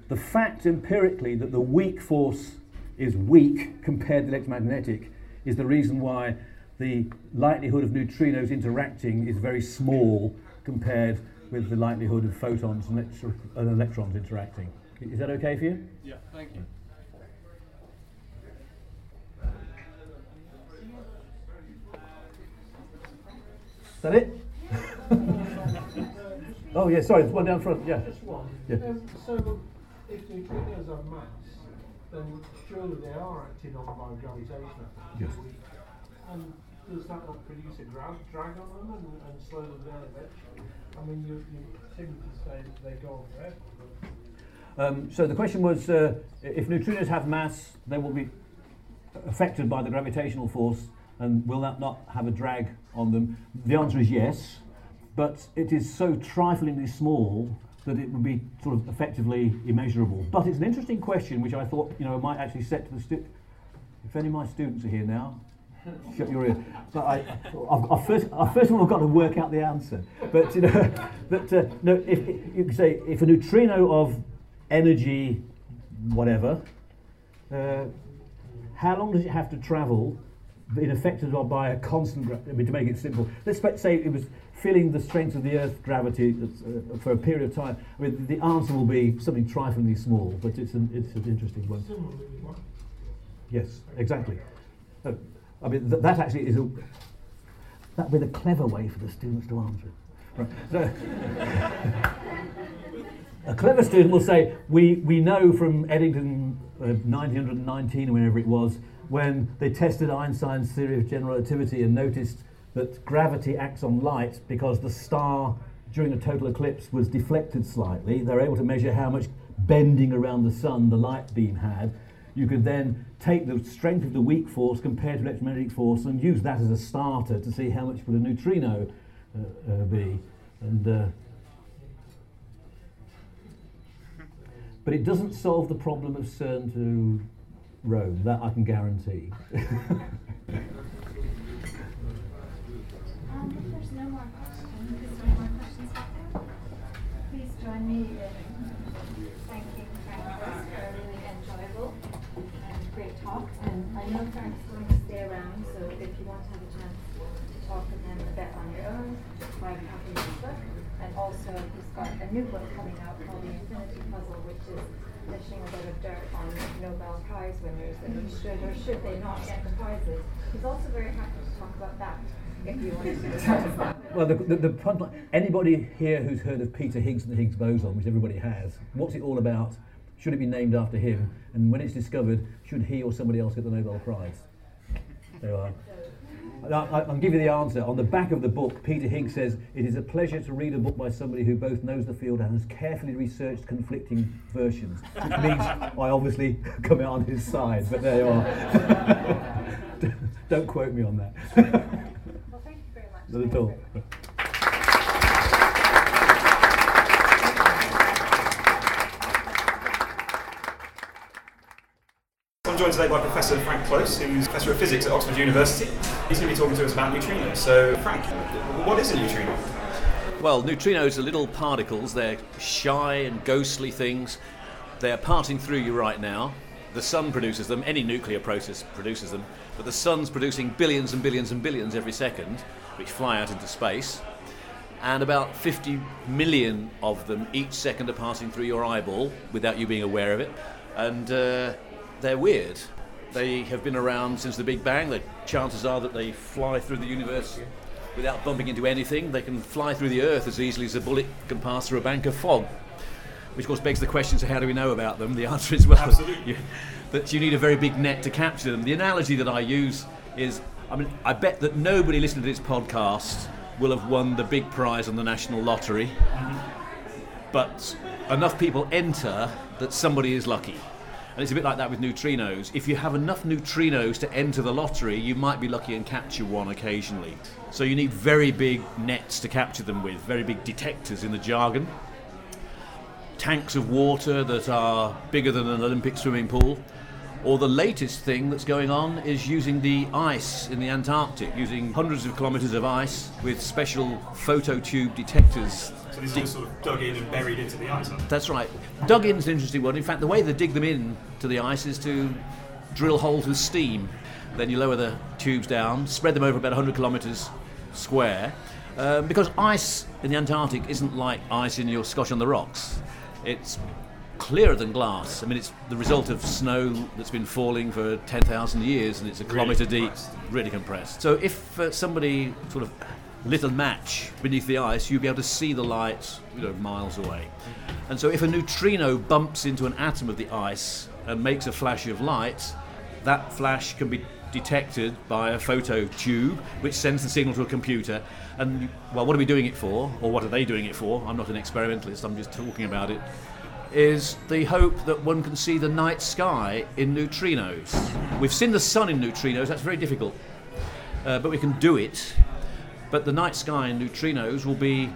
The fact empirically that the weak force is weak compared to the electromagnetic is the reason why the likelihood of neutrinos interacting is very small compared with the likelihood of photons and, and electrons interacting. Is that okay for you? Yeah, thank you. Is that it? oh, yeah, sorry, one down front, yeah. Just one. Yeah. Um, so, if neutrinos have mass, then surely they are acted on by gravitation. Yes. And does that not produce a drag, drag on them and, and slow them down eventually? I mean, you, you seem to say that they go on forever. Um, so the question was, uh, if neutrinos have mass, they will be affected by the gravitational force, and will that not have a drag on them? The answer is yes, but it is so triflingly small that it would be sort of effectively immeasurable. But it's an interesting question, which I thought you know might actually set to the stu- if any of my students are here now, shut your ear. But I, I've, I've first, I first of all, I've got to work out the answer. But you know, that uh, no, if, if you could say if a neutrino of energy, whatever, uh, how long does it have to travel? In affected by a constant, gra- I mean, to make it simple, let's say it was feeling the strength of the Earth's gravity uh, for a period of time. I mean, the answer will be something triflingly small, but it's an, it's an interesting one. Yes, exactly. Uh, I mean, th- that actually is a that would be the clever way for the students to answer. Right. So, a clever student will say, we, we know from Eddington uh, 1919 or whenever it was, when they tested Einstein's theory of general relativity and noticed that gravity acts on light because the star during a total eclipse was deflected slightly. They're able to measure how much bending around the sun the light beam had. You could then take the strength of the weak force compared to electromagnetic force and use that as a starter to see how much would a neutrino uh, uh, be. And uh, but it doesn't solve the problem of CERN to Rome. That I can guarantee. Um, if there's no more questions, is there any more questions out there? Please join me in thanking Frank Close for a really enjoyable and great talk. And I know Frank's going to stay around, so if you want to have a chance to talk with him a bit on your own, buy a copy of his book. And also, he's got a new book coming out called The Infinity Puzzle, which is dishing a bit of dirt on Nobel Prize winners and should or should they not get the prizes. He's also very happy to talk about that if you want to. Well, the, the, the punchline, anybody here who's heard of Peter Higgs and the Higgs boson, which everybody has, what's it all about? Should it be named after him? And when it's discovered, should he or somebody else get the Nobel Prize? There you are. I, I- I'll give you the answer. On the back of the book, Peter Higgs says, It is a pleasure to read a book by somebody who both knows the field and has carefully researched conflicting versions. Which means I obviously come out on his side, but there you are. Don't quote me on that. Well, thank you very much. Not at all. very much. One Joined today by Professor Frank Close, who's Professor of Physics at Oxford University. He's going to be talking to us about neutrinos. So, Frank, what is a neutrino? Well, neutrinos are little particles. They're shy and ghostly things. They're parting through you right now. The sun produces them, any nuclear process produces them, but the sun's producing billions and billions and billions every second, which fly out into space. And about 50 million of them each second are passing through your eyeball without you being aware of it. And uh, they're weird. They have been around since the Big Bang. The chances are that they fly through the universe without bumping into anything. They can fly through the Earth as easily as a bullet can pass through a bank of fog. Which, of course, begs the question: So, how do we know about them? The answer is well, you, that you need a very big net to capture them. The analogy that I use is: I mean, I bet that nobody listening to this podcast will have won the big prize on the national lottery, mm-hmm. but enough people enter that somebody is lucky. And it's a bit like that with neutrinos. If you have enough neutrinos to enter the lottery, you might be lucky and capture one occasionally. So you need very big nets to capture them with, very big detectors in the jargon. Tanks of water that are bigger than an Olympic swimming pool. Or the latest thing that's going on is using the ice in the Antarctic, using hundreds of kilometres of ice with special phototube detectors So, these are all sort of dug in and buried into the ice, aren't they? that's right. Dug in's an interesting one. In fact, the way they dig them in to the ice is to drill holes with steam. Then you lower the tubes down, spread them over about 100 kilometres square. Um, because ice in the Antarctic isn't like ice in your Scotch on the rocks. It's clearer than glass. I mean, it's the result of snow that's been falling for 10,000 years and it's a kilometre deep, compressed. really compressed. So if uh, somebody sort of lit a match beneath the ice, you'd be able to see the light, you know, miles away. And so if a neutrino bumps into an atom of the ice and makes a flash of light, that flash can be detected by a photo tube, which sends the signal to a computer. And well, what are we doing it for, or what are they doing it for? I'm not an experimentalist. I'm just talking about it. Is the hope that one can see the night sky in neutrinos? We've seen the sun in neutrinos. That's very difficult, uh, but we can do it. But the night sky in neutrinos will be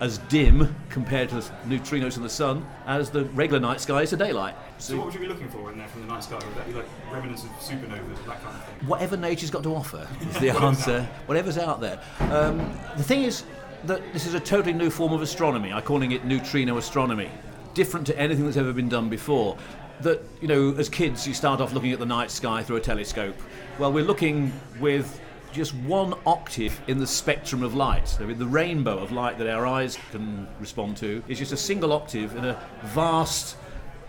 as dim compared to the neutrinos in the sun as the regular night sky is to daylight. So, what would you be looking for in there from the night sky? Would that be like remnants of supernovas, that kind of thing? whatever nature's got to offer is the answer. Whatever's out there. Um, the thing is that this is a totally new form of astronomy. I'm calling it neutrino astronomy, different to anything that's ever been done before. That you know, as kids, you start off looking at the night sky through a telescope. Well, we're looking with just one octave in the spectrum of light. So the rainbow of light that our eyes can respond to is just a single octave in a vast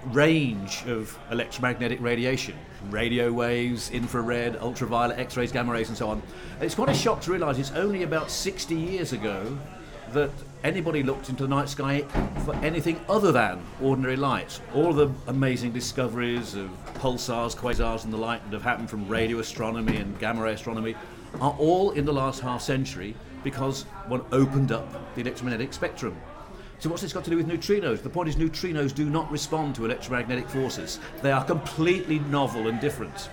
range of electromagnetic radiation radio waves, infrared, ultraviolet, X rays, gamma rays, and so on. It's quite a shock to realise it's only about 60 years ago that anybody looked into the night sky for anything other than ordinary light. All the amazing discoveries of pulsars, quasars, and the like that have happened from radio astronomy and gamma ray astronomy are all in the last half century because one opened up the electromagnetic spectrum. So what's this got to do with neutrinos? The point is neutrinos do not respond to electromagnetic forces. They are completely novel and different.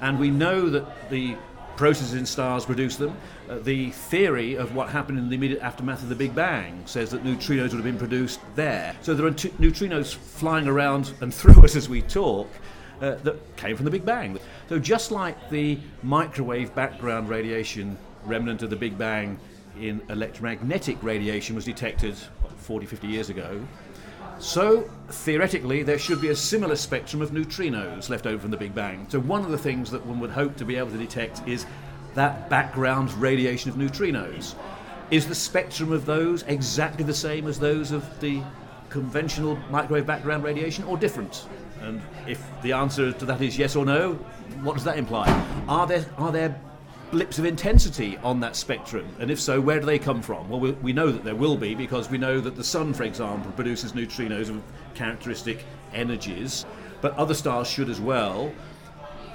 And we know that the processes in stars produce them. Uh, the theory of what happened in the immediate aftermath of the Big Bang says that neutrinos would have been produced there. So there are t- neutrinos flying around and through us as we talk. Uh, that came from the Big Bang. So, just like the microwave background radiation remnant of the Big Bang in electromagnetic radiation was detected 40, 50 years ago. So, theoretically, there should be a similar spectrum of neutrinos left over from the Big Bang. So, one of the things that one would hope to be able to detect is that background radiation of neutrinos. Is the spectrum of those exactly the same as those of the conventional microwave background radiation or different? And if the answer to that is yes or no, what does that imply? Are there, are there blips of intensity on that spectrum? And if so, where do they come from? Well, we, we know that there will be because we know that the Sun, for example, produces neutrinos of characteristic energies, but other stars should as well.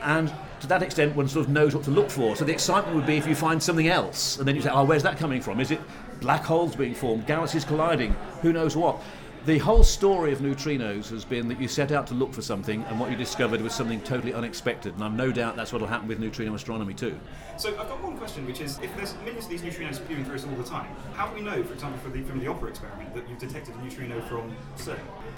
And to that extent, one sort of knows what to look for. So the excitement would be if you find something else, and then you say, oh, where's that coming from? Is it black holes being formed, galaxies colliding, who knows what? The whole story of neutrinos has been that you set out to look for something, and what you discovered was something totally unexpected. And I've no doubt that's what will happen with neutrino astronomy too. So I've got one question, which is, if there's millions of these neutrinos spewing through us all the time, how do we know, for example, for the, from the OPERA experiment, that you've detected a neutrino from CERN?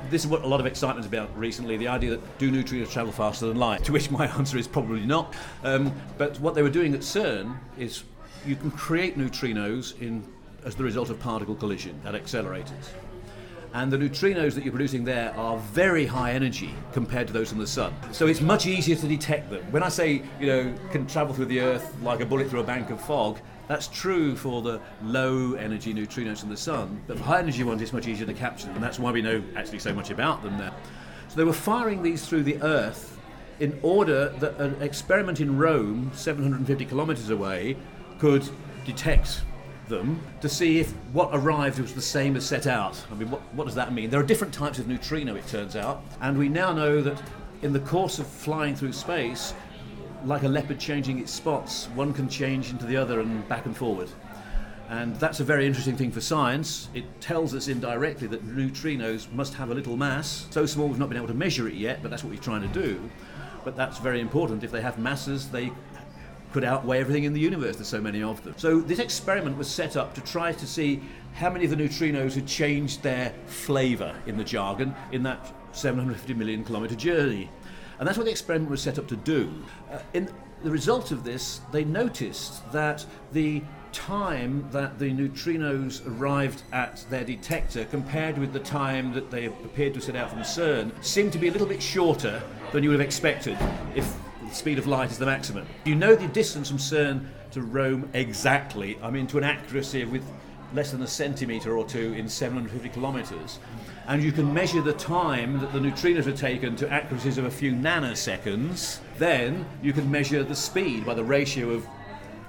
This is what a lot of excitement is about recently the idea that do neutrinos travel faster than light? To which my answer is probably not. Um, but what they were doing at CERN is you can create neutrinos in, as the result of particle collision at accelerators. And the neutrinos that you're producing there are very high energy compared to those from the sun. So it's much easier to detect them. When I say, you know, can travel through the Earth like a bullet through a bank of fog, that's true for the low energy neutrinos from the sun, but for high energy ones, it's much easier to capture them, and that's why we know actually so much about them there. So they were firing these through the Earth in order that an experiment in Rome, 750 kilometers away, could detect them to see if what arrived was the same as set out. I mean, what, what does that mean? There are different types of neutrino, it turns out, and we now know that in the course of flying through space, like a leopard changing its spots, one can change into the other and back and forward. And that's a very interesting thing for science. It tells us indirectly that neutrinos must have a little mass. So small we've not been able to measure it yet, but that's what we're trying to do. But that's very important. If they have masses, they could outweigh everything in the universe. There's so many of them. So this experiment was set up to try to see how many of the neutrinos had changed their flavour in the jargon in that 750 million kilometre journey. And that's what the experiment was set up to do. Uh, in the result of this, they noticed that the time that the neutrinos arrived at their detector compared with the time that they appeared to set out from CERN seemed to be a little bit shorter than you would have expected if the speed of light is the maximum. You know the distance from CERN to Rome exactly, I mean to an accuracy of with less than a centimetre or two in 750 kilometres. And you can measure the time that the neutrinos are taken to accuracies of a few nanoseconds. Then you can measure the speed by the ratio of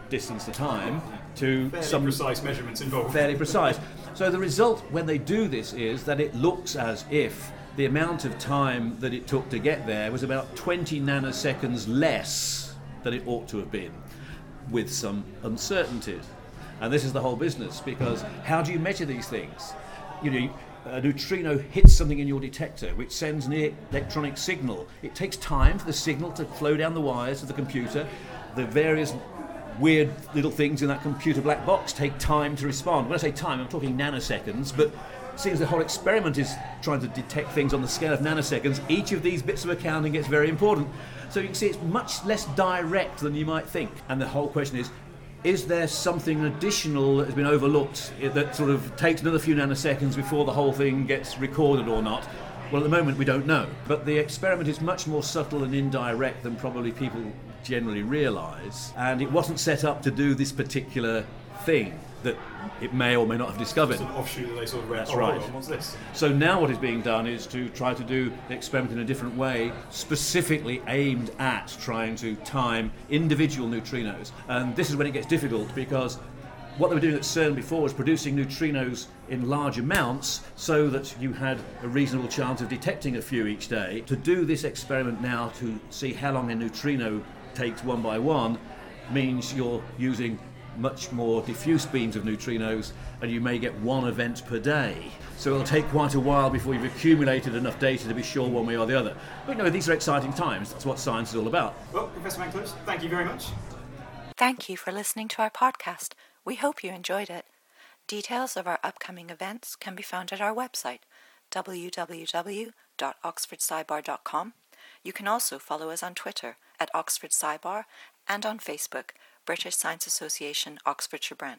distance to time to Fairly some precise measurements involved. fairly precise. So the result when they do this is that it looks as if the amount of time that it took to get there was about 20 nanoseconds less than it ought to have been, with some uncertainties. And this is the whole business because how do you measure these things? You know, a neutrino hits something in your detector which sends an electronic signal. It takes time for the signal to flow down the wires to the computer. The various weird little things in that computer black box take time to respond. When I say time, I'm talking nanoseconds, but seems the whole experiment is trying to detect things on the scale of nanoseconds. Each of these bits of accounting gets very important. So you can see it's much less direct than you might think. And the whole question is is there something additional that has been overlooked that sort of takes another few nanoseconds before the whole thing gets recorded or not? Well, at the moment, we don't know. But the experiment is much more subtle and indirect than probably people generally realise. And it wasn't set up to do this particular thing that it may or may not have discovered. Sort of offshoot that they sort of read, That's oh, right. on, what's this? So now what is being done is to try to do the experiment in a different way, specifically aimed at trying to time individual neutrinos. And this is when it gets difficult because what they were doing at CERN before was producing neutrinos in large amounts so that you had a reasonable chance of detecting a few each day. To do this experiment now to see how long a neutrino takes one by one means you're using much more diffuse beams of neutrinos and you may get one event per day. So it'll take quite a while before you've accumulated enough data to be sure one way or the other. But you know, these are exciting times. That's what science is all about. Well, Professor Frank Close, thank you very much. Thank you for listening to our podcast. We hope you enjoyed it. Details of our upcoming events can be found at our website, www.oxfordscibar.com. You can also follow us on Twitter at Oxford SciBar and on Facebook, British Science Association Oxfordshire Branch.